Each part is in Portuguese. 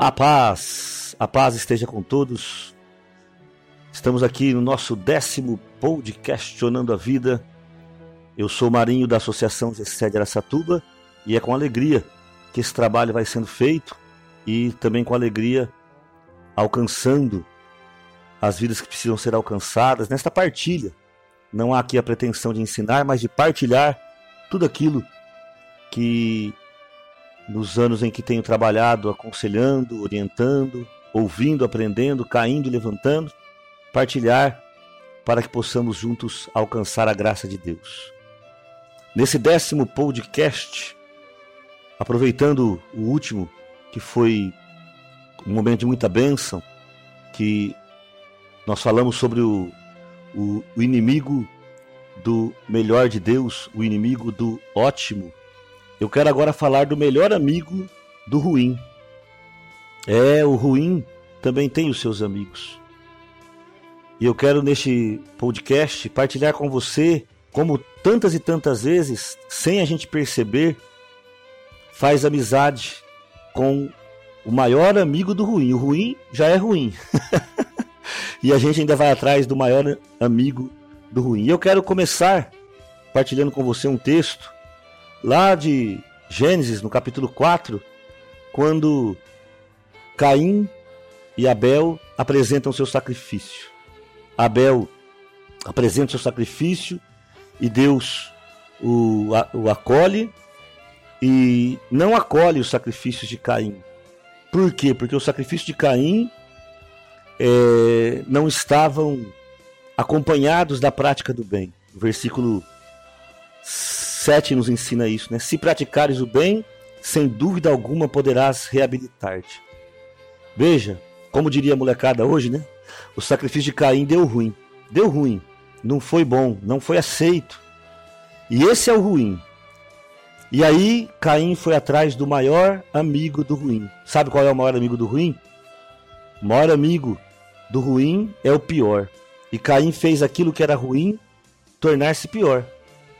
A paz, a paz esteja com todos. Estamos aqui no nosso décimo podcast Questionando a Vida. Eu sou Marinho da Associação Gessé de Aracatuba e é com alegria que esse trabalho vai sendo feito e também com alegria alcançando as vidas que precisam ser alcançadas nesta partilha. Não há aqui a pretensão de ensinar, mas de partilhar tudo aquilo que nos anos em que tenho trabalhado, aconselhando, orientando, ouvindo, aprendendo, caindo levantando, partilhar para que possamos juntos alcançar a graça de Deus. Nesse décimo podcast, aproveitando o último, que foi um momento de muita bênção, que nós falamos sobre o, o, o inimigo do melhor de Deus, o inimigo do ótimo, eu quero agora falar do melhor amigo do ruim. É, o ruim também tem os seus amigos. E eu quero neste podcast partilhar com você como tantas e tantas vezes, sem a gente perceber, faz amizade com o maior amigo do ruim. O ruim já é ruim. e a gente ainda vai atrás do maior amigo do ruim. E eu quero começar partilhando com você um texto lá de Gênesis, no capítulo 4, quando Caim e Abel apresentam seu sacrifício. Abel apresenta seu sacrifício e Deus o, o acolhe e não acolhe os sacrifícios de Caim. Por quê? Porque os sacrifícios de Caim é, não estavam acompanhados da prática do bem. Versículo 7 nos ensina isso, né? Se praticares o bem, sem dúvida alguma poderás reabilitar-te. Veja, como diria a molecada hoje, né? O sacrifício de Caim deu ruim. Deu ruim. Não foi bom, não foi aceito. E esse é o ruim. E aí Caim foi atrás do maior amigo do ruim. Sabe qual é o maior amigo do ruim? O maior amigo do ruim é o pior. E Caim fez aquilo que era ruim tornar-se pior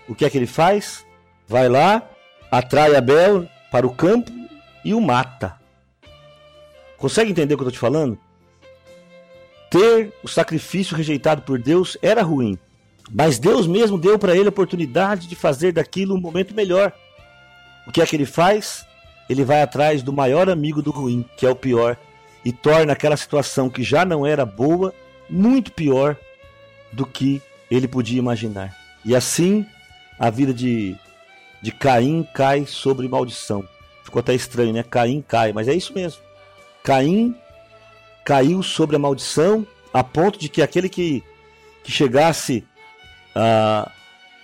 o que é que ele faz? Vai lá, atrai Abel para o campo e o mata. Consegue entender o que eu estou te falando? Ter o sacrifício rejeitado por Deus era ruim, mas Deus mesmo deu para ele a oportunidade de fazer daquilo um momento melhor. O que é que ele faz? Ele vai atrás do maior amigo do ruim, que é o pior, e torna aquela situação que já não era boa muito pior do que ele podia imaginar. E assim a vida de, de Caim cai sobre maldição. Ficou até estranho, né? Caim cai, mas é isso mesmo. Caim caiu sobre a maldição a ponto de que aquele que, que chegasse a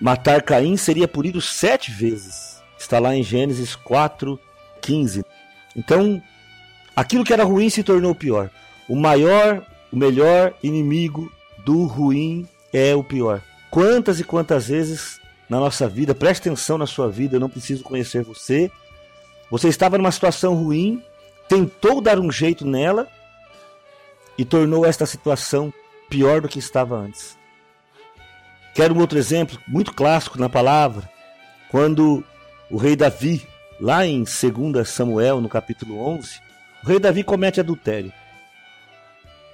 matar Caim seria punido sete vezes. Está lá em Gênesis 4, 15. Então, aquilo que era ruim se tornou pior. O maior, o melhor inimigo do ruim é o pior. Quantas e quantas vezes na nossa vida, preste atenção na sua vida, eu não preciso conhecer você. Você estava numa situação ruim, tentou dar um jeito nela e tornou esta situação pior do que estava antes. Quero um outro exemplo, muito clássico na palavra, quando o rei Davi, lá em 2 Samuel, no capítulo 11, o rei Davi comete adultério.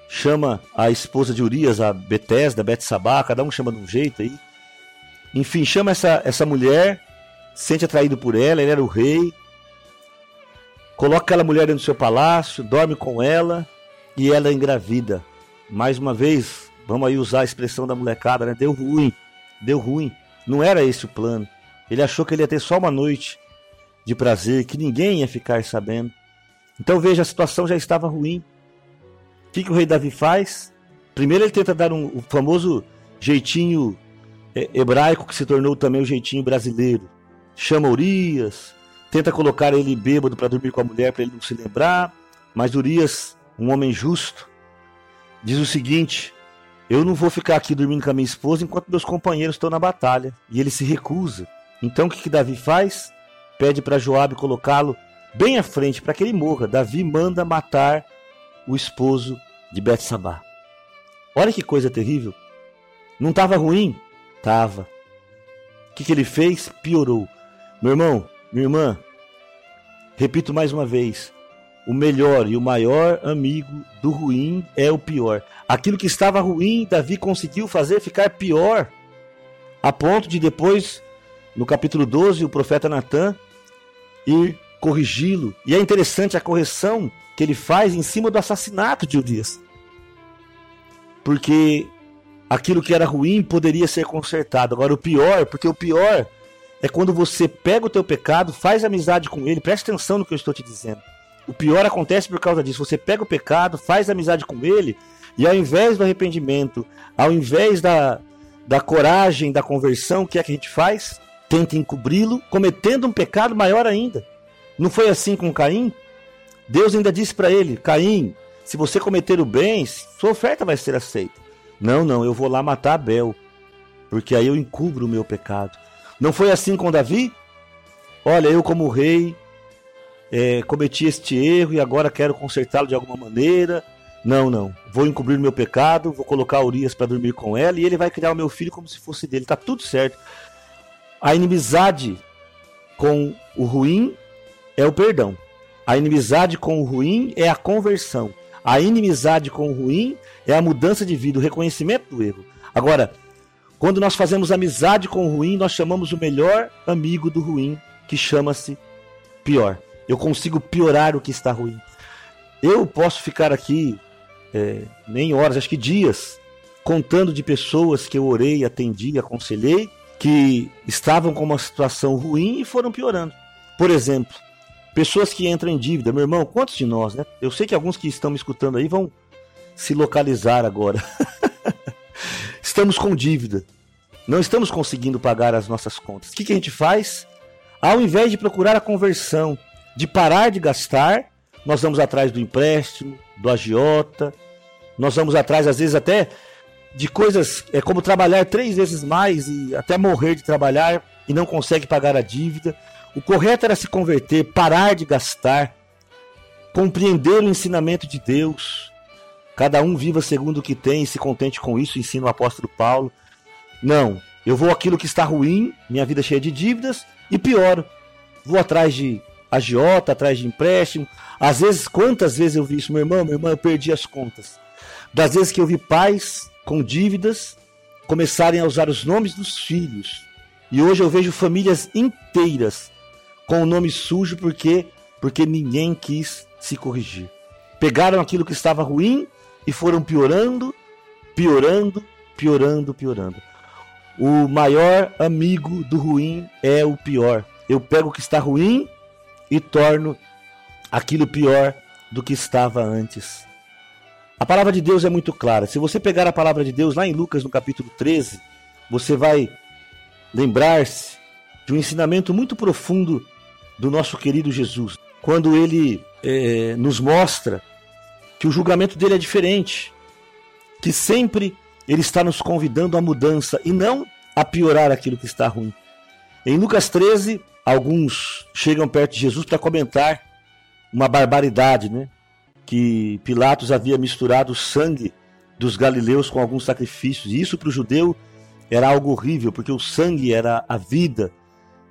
Chama a esposa de Urias, a Betesda, Betsabá, cada um chama de um jeito aí enfim, chama essa, essa mulher, sente atraído por ela, ele era o rei. Coloca aquela mulher dentro do seu palácio, dorme com ela e ela é engravida. Mais uma vez, vamos aí usar a expressão da molecada, né? Deu ruim, deu ruim. Não era esse o plano. Ele achou que ele ia ter só uma noite de prazer, que ninguém ia ficar sabendo. Então veja, a situação já estava ruim. O que, que o rei Davi faz? Primeiro ele tenta dar um, o famoso jeitinho hebraico que se tornou também o jeitinho brasileiro. Chama Urias, tenta colocar ele bêbado para dormir com a mulher para ele não se lembrar, mas Urias, um homem justo, diz o seguinte: Eu não vou ficar aqui dormindo com a minha esposa enquanto meus companheiros estão na batalha. E ele se recusa. Então o que, que Davi faz? Pede para Joabe colocá-lo bem à frente para que ele morra. Davi manda matar o esposo de Betsabá. Olha que coisa terrível. Não estava ruim? Tava. O que, que ele fez? Piorou. Meu irmão, minha irmã, repito mais uma vez: o melhor e o maior amigo do ruim é o pior. Aquilo que estava ruim, Davi conseguiu fazer ficar pior, a ponto de depois, no capítulo 12, o profeta Natan ir corrigi-lo. E é interessante a correção que ele faz em cima do assassinato de Urias. Porque aquilo que era ruim poderia ser consertado. Agora o pior, porque o pior é quando você pega o teu pecado, faz amizade com ele, preste atenção no que eu estou te dizendo. O pior acontece por causa disso. Você pega o pecado, faz amizade com ele, e ao invés do arrependimento, ao invés da, da coragem, da conversão, o que é que a gente faz? Tenta encobri-lo, cometendo um pecado maior ainda. Não foi assim com Caim? Deus ainda disse para ele: Caim, se você cometer o bem, sua oferta vai ser aceita. Não, não, eu vou lá matar Abel, porque aí eu encubro o meu pecado. Não foi assim com Davi? Olha, eu como rei é, cometi este erro e agora quero consertá-lo de alguma maneira. Não, não. Vou encobrir meu pecado, vou colocar Urias para dormir com ela e ele vai criar o meu filho como se fosse dele. Tá tudo certo. A inimizade com o ruim é o perdão. A inimizade com o ruim é a conversão. A inimizade com o ruim é a mudança de vida, o reconhecimento do erro. Agora, quando nós fazemos amizade com o ruim, nós chamamos o melhor amigo do ruim, que chama-se pior. Eu consigo piorar o que está ruim. Eu posso ficar aqui é, nem horas, acho que dias, contando de pessoas que eu orei, atendi, aconselhei, que estavam com uma situação ruim e foram piorando. Por exemplo, pessoas que entram em dívida. Meu irmão, quantos de nós, né? Eu sei que alguns que estão me escutando aí vão se localizar agora. estamos com dívida. Não estamos conseguindo pagar as nossas contas. O que, que a gente faz? Ao invés de procurar a conversão, de parar de gastar, nós vamos atrás do empréstimo, do agiota, nós vamos atrás, às vezes, até de coisas é, como trabalhar três vezes mais e até morrer de trabalhar e não consegue pagar a dívida. O correto era se converter, parar de gastar, compreender o ensinamento de Deus, Cada um viva segundo o que tem e se contente com isso, ensina o apóstolo Paulo. Não, eu vou aquilo que está ruim, minha vida cheia de dívidas, e pior, vou atrás de agiota, atrás de empréstimo. Às vezes, quantas vezes eu vi isso, meu irmão, meu irmão, eu perdi as contas. Das vezes que eu vi pais com dívidas começarem a usar os nomes dos filhos. E hoje eu vejo famílias inteiras com o nome sujo porque porque ninguém quis se corrigir. Pegaram aquilo que estava ruim e foram piorando, piorando, piorando, piorando. O maior amigo do ruim é o pior. Eu pego o que está ruim e torno aquilo pior do que estava antes. A palavra de Deus é muito clara. Se você pegar a palavra de Deus lá em Lucas, no capítulo 13, você vai lembrar-se de um ensinamento muito profundo do nosso querido Jesus, quando ele é, nos mostra que o julgamento dele é diferente, que sempre ele está nos convidando à mudança e não a piorar aquilo que está ruim. Em Lucas 13, alguns chegam perto de Jesus para comentar uma barbaridade, né? Que Pilatos havia misturado o sangue dos galileus com alguns sacrifícios. E isso para o judeu era algo horrível, porque o sangue era a vida.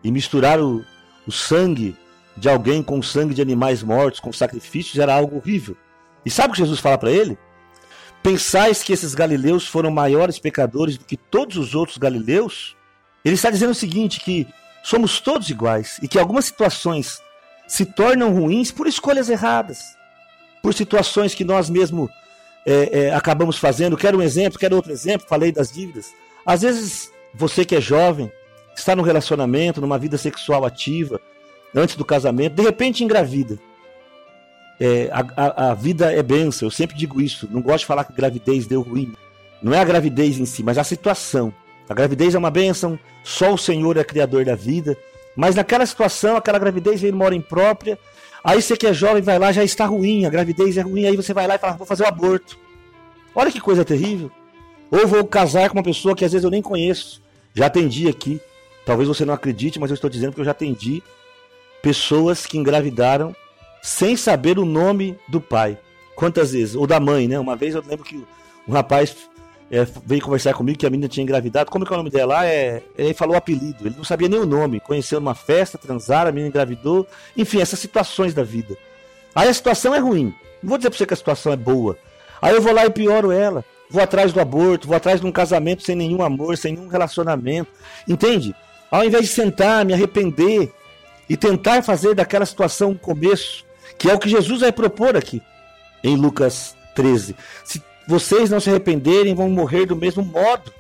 E misturar o, o sangue de alguém com o sangue de animais mortos, com sacrifícios, era algo horrível. E sabe o que Jesus fala para ele? Pensais que esses galileus foram maiores pecadores do que todos os outros galileus? Ele está dizendo o seguinte: que somos todos iguais e que algumas situações se tornam ruins por escolhas erradas, por situações que nós mesmos é, é, acabamos fazendo. Quero um exemplo, quero outro exemplo. Falei das dívidas. Às vezes você que é jovem está num relacionamento, numa vida sexual ativa, antes do casamento, de repente engravida é, a, a, vida é benção, eu sempre digo isso. Não gosto de falar que gravidez deu ruim. Não é a gravidez em si, mas a situação. A gravidez é uma benção, só o Senhor é criador da vida. Mas naquela situação, aquela gravidez veio uma hora imprópria. Aí você que é jovem vai lá, já está ruim, a gravidez é ruim, aí você vai lá e fala, vou fazer o aborto. Olha que coisa terrível. Ou vou casar com uma pessoa que às vezes eu nem conheço. Já atendi aqui. Talvez você não acredite, mas eu estou dizendo que eu já atendi pessoas que engravidaram sem saber o nome do pai. Quantas vezes? Ou da mãe, né? Uma vez eu lembro que um rapaz é, veio conversar comigo que a menina tinha engravidado. Como é que é o nome dela? É, ele falou o apelido, ele não sabia nem o nome. Conheceu numa festa, transaram, a menina engravidou. Enfim, essas situações da vida. Aí a situação é ruim. Não vou dizer para você que a situação é boa. Aí eu vou lá e pioro ela. Vou atrás do aborto, vou atrás de um casamento sem nenhum amor, sem nenhum relacionamento. Entende? Ao invés de sentar, me arrepender e tentar fazer daquela situação um começo, que é o que Jesus vai propor aqui em Lucas 13. Se vocês não se arrependerem, vão morrer do mesmo modo.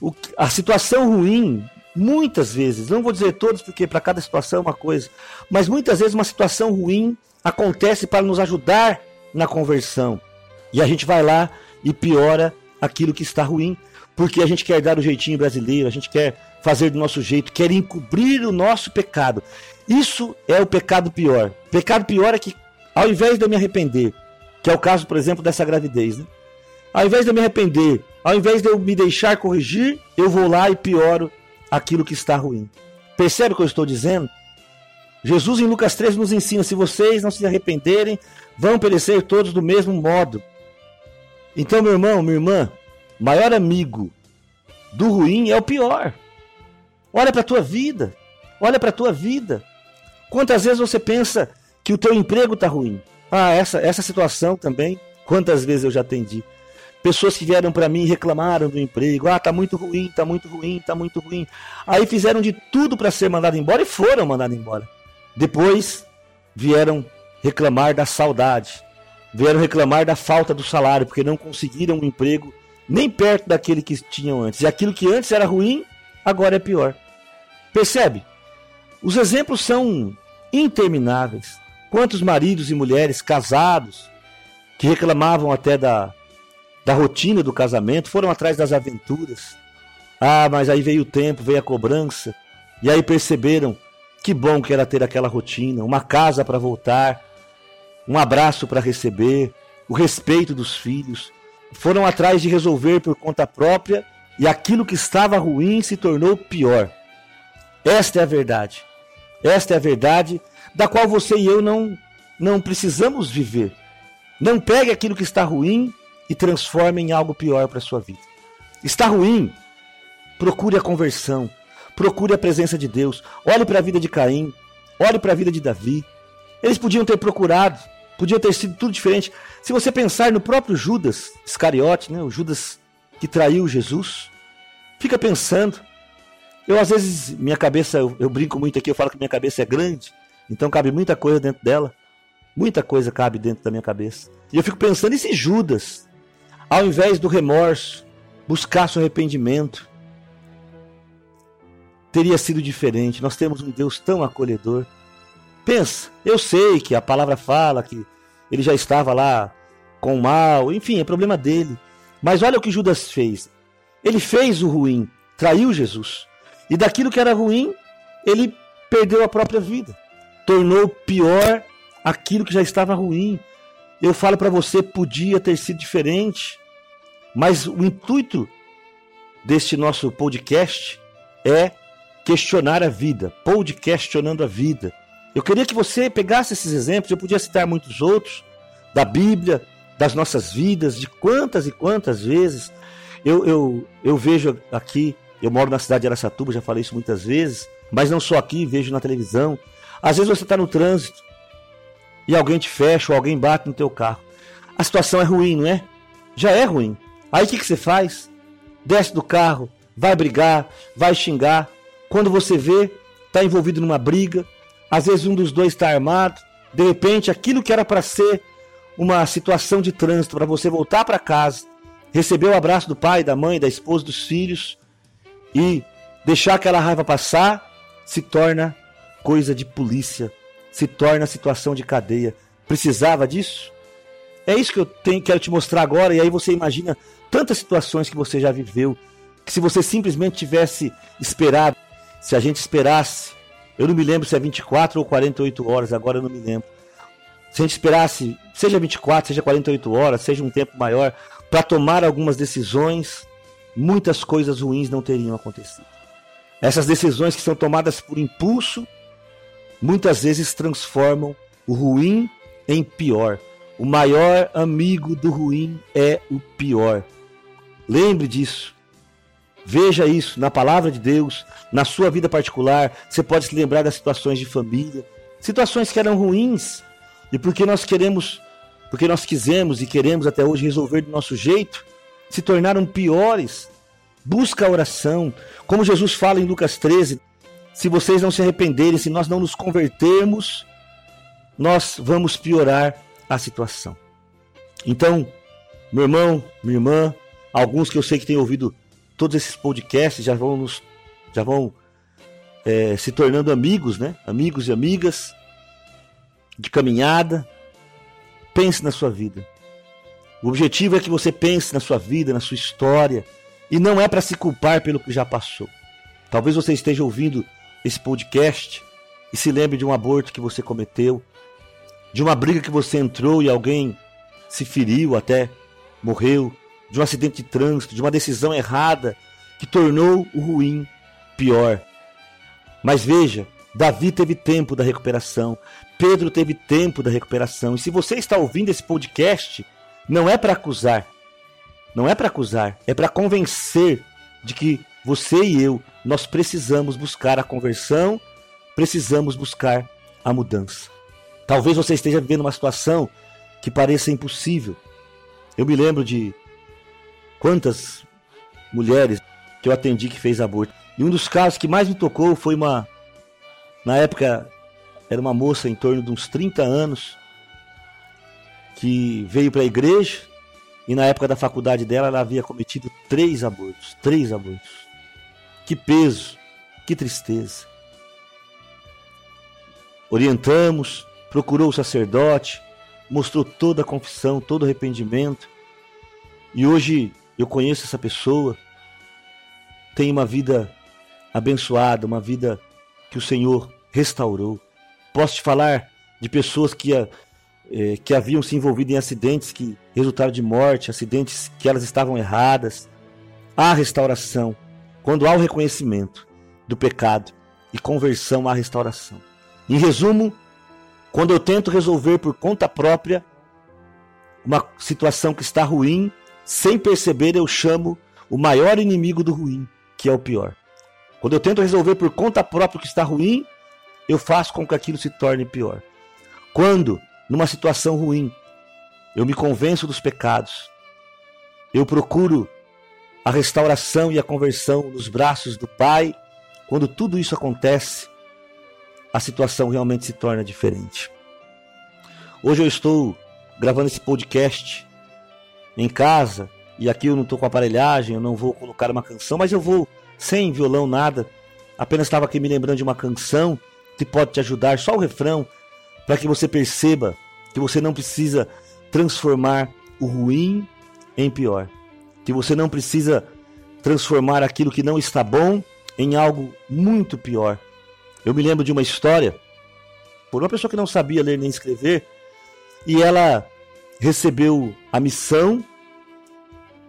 O, a situação ruim, muitas vezes, não vou dizer todos, porque para cada situação é uma coisa, mas muitas vezes uma situação ruim acontece para nos ajudar na conversão. E a gente vai lá e piora aquilo que está ruim, porque a gente quer dar o jeitinho brasileiro, a gente quer fazer do nosso jeito, quer encobrir o nosso pecado. Isso é o pecado pior. O pecado pior é que, ao invés de eu me arrepender, que é o caso, por exemplo, dessa gravidez, né? Ao invés de eu me arrepender, ao invés de eu me deixar corrigir, eu vou lá e pioro aquilo que está ruim. Percebe o que eu estou dizendo? Jesus em Lucas 13 nos ensina: se vocês não se arrependerem, vão perecer todos do mesmo modo. Então, meu irmão, minha irmã, maior amigo do ruim é o pior. Olha para a tua vida. Olha para a tua vida. Quantas vezes você pensa que o teu emprego está ruim? Ah, essa, essa situação também. Quantas vezes eu já atendi? Pessoas que vieram para mim e reclamaram do emprego. Ah, tá muito ruim, tá muito ruim, tá muito ruim. Aí fizeram de tudo para ser mandado embora e foram mandados embora. Depois vieram reclamar da saudade. Vieram reclamar da falta do salário, porque não conseguiram um emprego nem perto daquele que tinham antes. E aquilo que antes era ruim, agora é pior. Percebe? Os exemplos são intermináveis. Quantos maridos e mulheres casados que reclamavam até da, da rotina do casamento foram atrás das aventuras. Ah, mas aí veio o tempo, veio a cobrança, e aí perceberam que bom que era ter aquela rotina, uma casa para voltar, um abraço para receber, o respeito dos filhos. Foram atrás de resolver por conta própria e aquilo que estava ruim se tornou pior. Esta é a verdade. Esta é a verdade da qual você e eu não, não precisamos viver. Não pegue aquilo que está ruim e transforme em algo pior para a sua vida. Está ruim? Procure a conversão. Procure a presença de Deus. Olhe para a vida de Caim. Olhe para a vida de Davi. Eles podiam ter procurado. Podia ter sido tudo diferente. Se você pensar no próprio Judas Iscariote, né, o Judas que traiu Jesus, fica pensando. Eu, às vezes, minha cabeça, eu, eu brinco muito aqui, eu falo que minha cabeça é grande. Então cabe muita coisa dentro dela. Muita coisa cabe dentro da minha cabeça. E eu fico pensando, e se Judas, ao invés do remorso, buscasse o arrependimento, teria sido diferente. Nós temos um Deus tão acolhedor. Pensa, eu sei que a palavra fala que ele já estava lá com o mal, enfim, é problema dele. Mas olha o que Judas fez. Ele fez o ruim, traiu Jesus. E daquilo que era ruim, ele perdeu a própria vida tornou pior aquilo que já estava ruim. Eu falo para você, podia ter sido diferente, mas o intuito deste nosso podcast é questionar a vida, podcastionando a vida. Eu queria que você pegasse esses exemplos, eu podia citar muitos outros, da Bíblia, das nossas vidas, de quantas e quantas vezes eu, eu, eu vejo aqui, eu moro na cidade de Aracatuba, já falei isso muitas vezes, mas não só aqui, vejo na televisão, às vezes você está no trânsito e alguém te fecha ou alguém bate no teu carro. A situação é ruim, não é? Já é ruim. Aí o que, que você faz? Desce do carro, vai brigar, vai xingar. Quando você vê, está envolvido numa briga. Às vezes um dos dois está armado. De repente, aquilo que era para ser uma situação de trânsito, para você voltar para casa, receber o abraço do pai, da mãe, da esposa, dos filhos e deixar aquela raiva passar, se torna coisa de polícia, se torna situação de cadeia. Precisava disso? É isso que eu tenho, quero te mostrar agora, e aí você imagina tantas situações que você já viveu, que se você simplesmente tivesse esperado, se a gente esperasse, eu não me lembro se é 24 ou 48 horas, agora eu não me lembro. Se a gente esperasse, seja 24, seja 48 horas, seja um tempo maior, para tomar algumas decisões, muitas coisas ruins não teriam acontecido. Essas decisões que são tomadas por impulso, muitas vezes transformam o ruim em pior. O maior amigo do ruim é o pior. Lembre disso. Veja isso na palavra de Deus, na sua vida particular. Você pode se lembrar das situações de família, situações que eram ruins, E porque nós queremos, porque nós quisemos e queremos até hoje resolver do nosso jeito, se tornaram piores. Busca a oração. Como Jesus fala em Lucas 13, se vocês não se arrependerem, se nós não nos convertermos, nós vamos piorar a situação. Então, meu irmão, minha irmã, alguns que eu sei que têm ouvido todos esses podcasts já vão nos, já vão é, se tornando amigos, né? Amigos e amigas de caminhada. Pense na sua vida. O objetivo é que você pense na sua vida, na sua história, e não é para se culpar pelo que já passou. Talvez você esteja ouvindo esse podcast e se lembre de um aborto que você cometeu, de uma briga que você entrou e alguém se feriu até morreu, de um acidente de trânsito, de uma decisão errada que tornou o ruim pior. Mas veja, Davi teve tempo da recuperação, Pedro teve tempo da recuperação. E se você está ouvindo esse podcast, não é para acusar, não é para acusar, é para convencer de que você e eu, nós precisamos buscar a conversão, precisamos buscar a mudança. Talvez você esteja vivendo uma situação que pareça impossível. Eu me lembro de quantas mulheres que eu atendi que fez aborto. E um dos casos que mais me tocou foi uma. Na época, era uma moça em torno de uns 30 anos que veio para a igreja e na época da faculdade dela ela havia cometido três abortos. Três abortos. Que peso, que tristeza. Orientamos, procurou o sacerdote, mostrou toda a confissão, todo o arrependimento. E hoje eu conheço essa pessoa, tem uma vida abençoada, uma vida que o Senhor restaurou. Posso te falar de pessoas que, é, que haviam se envolvido em acidentes que resultaram de morte, acidentes que elas estavam erradas. Há restauração quando há o reconhecimento do pecado e conversão à restauração. Em resumo, quando eu tento resolver por conta própria uma situação que está ruim, sem perceber, eu chamo o maior inimigo do ruim, que é o pior. Quando eu tento resolver por conta própria o que está ruim, eu faço com que aquilo se torne pior. Quando, numa situação ruim, eu me convenço dos pecados, eu procuro a restauração e a conversão nos braços do Pai, quando tudo isso acontece, a situação realmente se torna diferente. Hoje eu estou gravando esse podcast em casa e aqui eu não estou com aparelhagem, eu não vou colocar uma canção, mas eu vou sem violão, nada. Apenas estava aqui me lembrando de uma canção que pode te ajudar, só o refrão, para que você perceba que você não precisa transformar o ruim em pior, que você não precisa transformar aquilo que não está bom em algo muito pior, eu me lembro de uma história por uma pessoa que não sabia ler nem escrever e ela recebeu a missão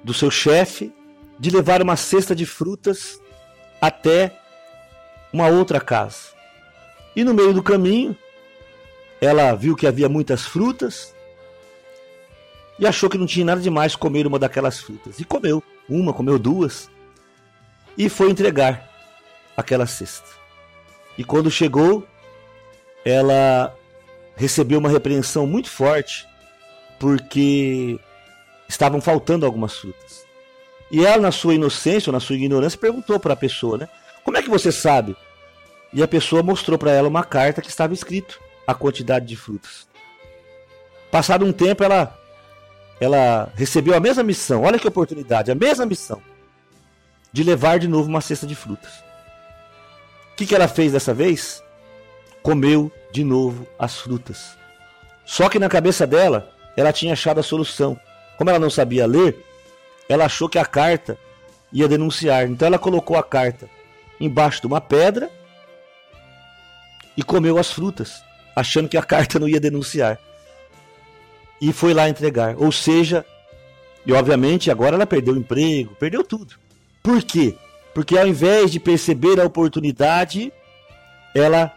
do seu chefe de levar uma cesta de frutas até uma outra casa. E no meio do caminho, ela viu que havia muitas frutas e achou que não tinha nada demais comer uma daquelas frutas. E comeu uma, comeu duas e foi entregar aquela cesta. E quando chegou, ela recebeu uma repreensão muito forte, porque estavam faltando algumas frutas. E ela, na sua inocência ou na sua ignorância, perguntou para a pessoa, né? Como é que você sabe? E a pessoa mostrou para ela uma carta que estava escrito a quantidade de frutas. Passado um tempo, ela ela recebeu a mesma missão. Olha que oportunidade, a mesma missão de levar de novo uma cesta de frutas que, que ela fez dessa vez? Comeu de novo as frutas. Só que na cabeça dela, ela tinha achado a solução. Como ela não sabia ler, ela achou que a carta ia denunciar. Então ela colocou a carta embaixo de uma pedra e comeu as frutas, achando que a carta não ia denunciar. E foi lá entregar. Ou seja, e obviamente agora ela perdeu o emprego, perdeu tudo. Por quê? Porque ao invés de perceber a oportunidade, ela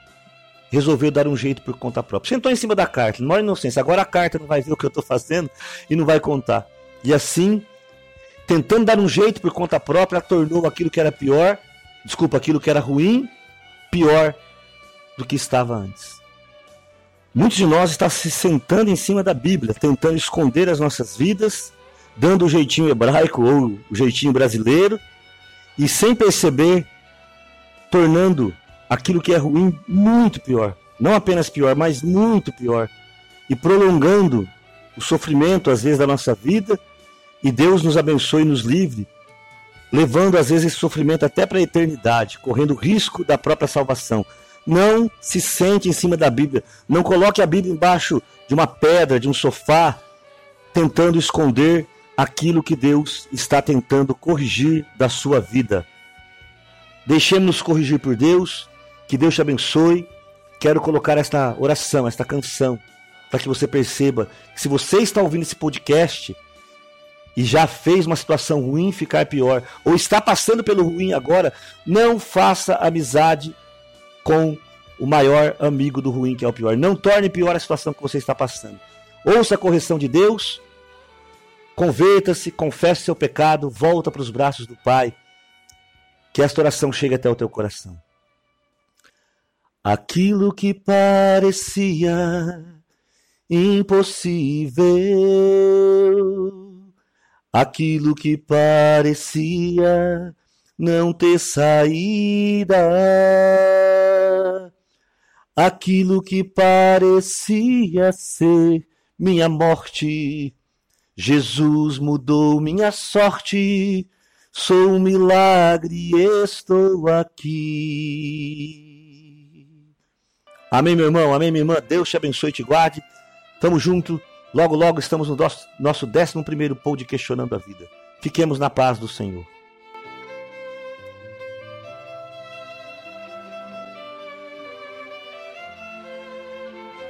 resolveu dar um jeito por conta própria. Sentou em cima da carta, maior inocência. Agora a carta não vai ver o que eu estou fazendo e não vai contar. E assim, tentando dar um jeito por conta própria, tornou aquilo que era pior, desculpa, aquilo que era ruim, pior do que estava antes. Muitos de nós estão se sentando em cima da Bíblia, tentando esconder as nossas vidas, dando o jeitinho hebraico ou o jeitinho brasileiro, e sem perceber, tornando aquilo que é ruim muito pior. Não apenas pior, mas muito pior. E prolongando o sofrimento, às vezes, da nossa vida. E Deus nos abençoe e nos livre, levando, às vezes, esse sofrimento até para a eternidade, correndo risco da própria salvação. Não se sente em cima da Bíblia. Não coloque a Bíblia embaixo de uma pedra, de um sofá, tentando esconder aquilo que Deus está tentando corrigir da sua vida. Deixemos-nos corrigir por Deus. Que Deus te abençoe. Quero colocar esta oração, esta canção, para que você perceba que se você está ouvindo esse podcast e já fez uma situação ruim ficar pior, ou está passando pelo ruim agora, não faça amizade com o maior amigo do ruim, que é o pior. Não torne pior a situação que você está passando. Ouça a correção de Deus, converta-se, confesse seu pecado, volta para os braços do Pai. Que esta oração chegue até o teu coração. Aquilo que parecia impossível, aquilo que parecia não ter saída aquilo que parecia ser minha morte. Jesus mudou minha sorte, sou um milagre estou aqui. Amém, meu irmão, amém, minha irmã. Deus te abençoe e te guarde. Tamo junto. Logo, logo estamos no nosso, nosso 11 primeiro de Questionando a Vida. Fiquemos na paz do Senhor.